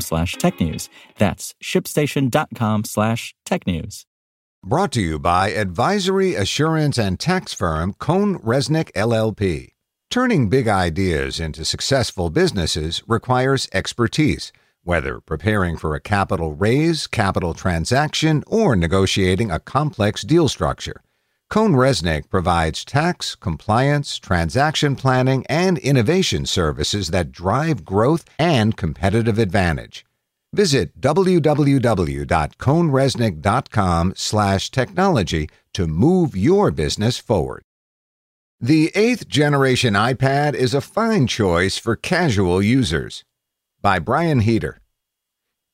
slash technews. That's shipstation.com slash technews. Brought to you by advisory assurance and tax firm CohnReznick LLP. Turning big ideas into successful businesses requires expertise, whether preparing for a capital raise, capital transaction, or negotiating a complex deal structure. CohnReznick provides tax, compliance, transaction planning, and innovation services that drive growth and competitive advantage. Visit www.cohnreznick.com slash technology to move your business forward. The eighth generation iPad is a fine choice for casual users. By Brian Heater.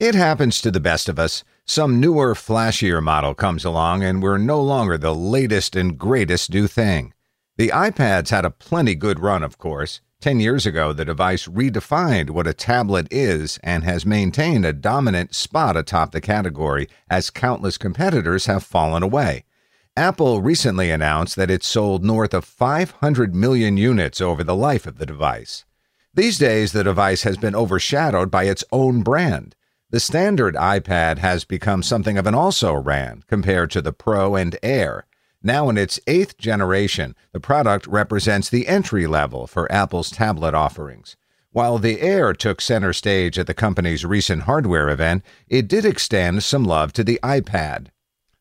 It happens to the best of us. Some newer, flashier model comes along, and we're no longer the latest and greatest new thing. The iPads had a plenty good run, of course. Ten years ago, the device redefined what a tablet is and has maintained a dominant spot atop the category as countless competitors have fallen away. Apple recently announced that it sold north of 500 million units over the life of the device. These days, the device has been overshadowed by its own brand. The standard iPad has become something of an also ran compared to the Pro and Air. Now in its eighth generation, the product represents the entry level for Apple's tablet offerings. While the Air took center stage at the company's recent hardware event, it did extend some love to the iPad.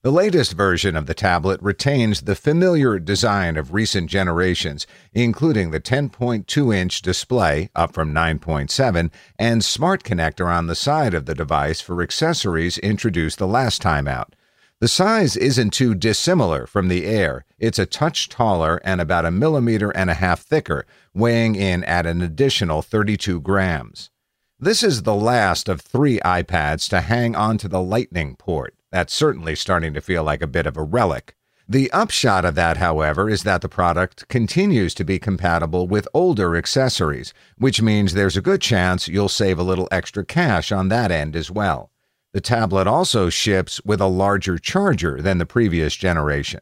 The latest version of the tablet retains the familiar design of recent generations, including the 10.2 inch display, up from 9.7, and Smart Connector on the side of the device for accessories introduced the last time out. The size isn't too dissimilar from the Air. It's a touch taller and about a millimeter and a half thicker, weighing in at an additional 32 grams. This is the last of three iPads to hang onto the Lightning port. That's certainly starting to feel like a bit of a relic. The upshot of that, however, is that the product continues to be compatible with older accessories, which means there's a good chance you'll save a little extra cash on that end as well. The tablet also ships with a larger charger than the previous generation.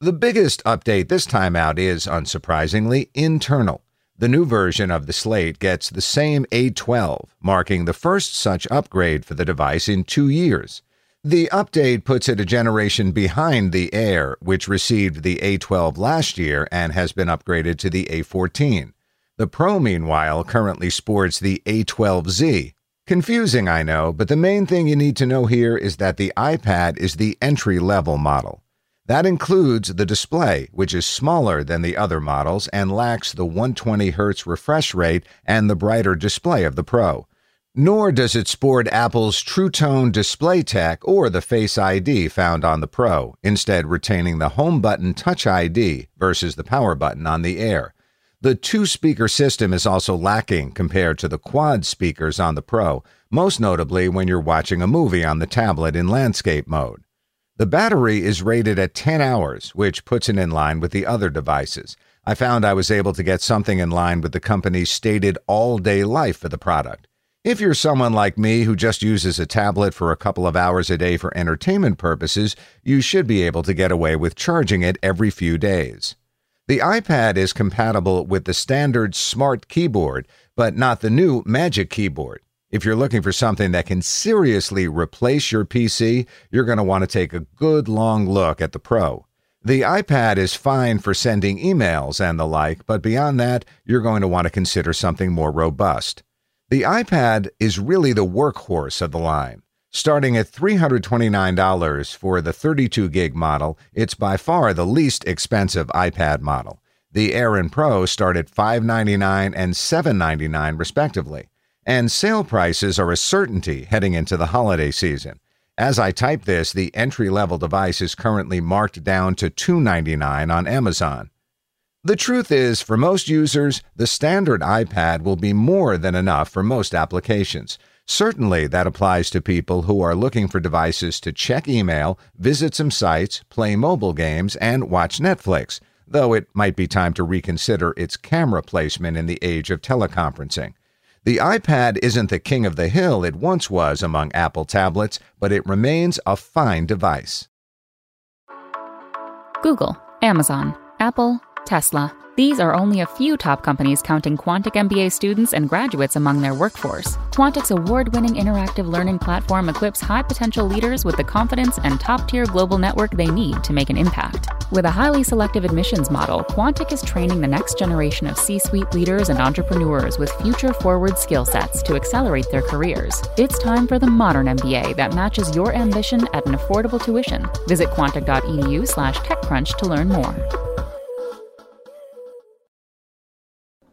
The biggest update this time out is, unsurprisingly, internal. The new version of the Slate gets the same A12, marking the first such upgrade for the device in two years. The update puts it a generation behind the Air, which received the A12 last year and has been upgraded to the A14. The Pro, meanwhile, currently sports the A12Z. Confusing, I know, but the main thing you need to know here is that the iPad is the entry level model. That includes the display, which is smaller than the other models and lacks the 120 Hz refresh rate and the brighter display of the Pro. Nor does it sport Apple's True Tone display tech or the Face ID found on the Pro, instead retaining the home button Touch ID versus the power button on the Air. The two speaker system is also lacking compared to the quad speakers on the Pro, most notably when you're watching a movie on the tablet in landscape mode. The battery is rated at 10 hours, which puts it in line with the other devices. I found I was able to get something in line with the company's stated all day life for the product. If you're someone like me who just uses a tablet for a couple of hours a day for entertainment purposes, you should be able to get away with charging it every few days. The iPad is compatible with the standard Smart Keyboard, but not the new Magic Keyboard. If you're looking for something that can seriously replace your PC, you're going to want to take a good long look at the Pro. The iPad is fine for sending emails and the like, but beyond that, you're going to want to consider something more robust. The iPad is really the workhorse of the line. Starting at $329 for the 32 gig model, it's by far the least expensive iPad model. The Air and Pro start at 599 and 799 respectively, and sale prices are a certainty heading into the holiday season. As I type this, the entry level device is currently marked down to 299 on Amazon. The truth is, for most users, the standard iPad will be more than enough for most applications. Certainly, that applies to people who are looking for devices to check email, visit some sites, play mobile games, and watch Netflix, though it might be time to reconsider its camera placement in the age of teleconferencing. The iPad isn't the king of the hill it once was among Apple tablets, but it remains a fine device. Google, Amazon, Apple, Tesla. These are only a few top companies counting Quantic MBA students and graduates among their workforce. Quantic's award winning interactive learning platform equips high potential leaders with the confidence and top tier global network they need to make an impact. With a highly selective admissions model, Quantic is training the next generation of C suite leaders and entrepreneurs with future forward skill sets to accelerate their careers. It's time for the modern MBA that matches your ambition at an affordable tuition. Visit quantic.edu slash techcrunch to learn more.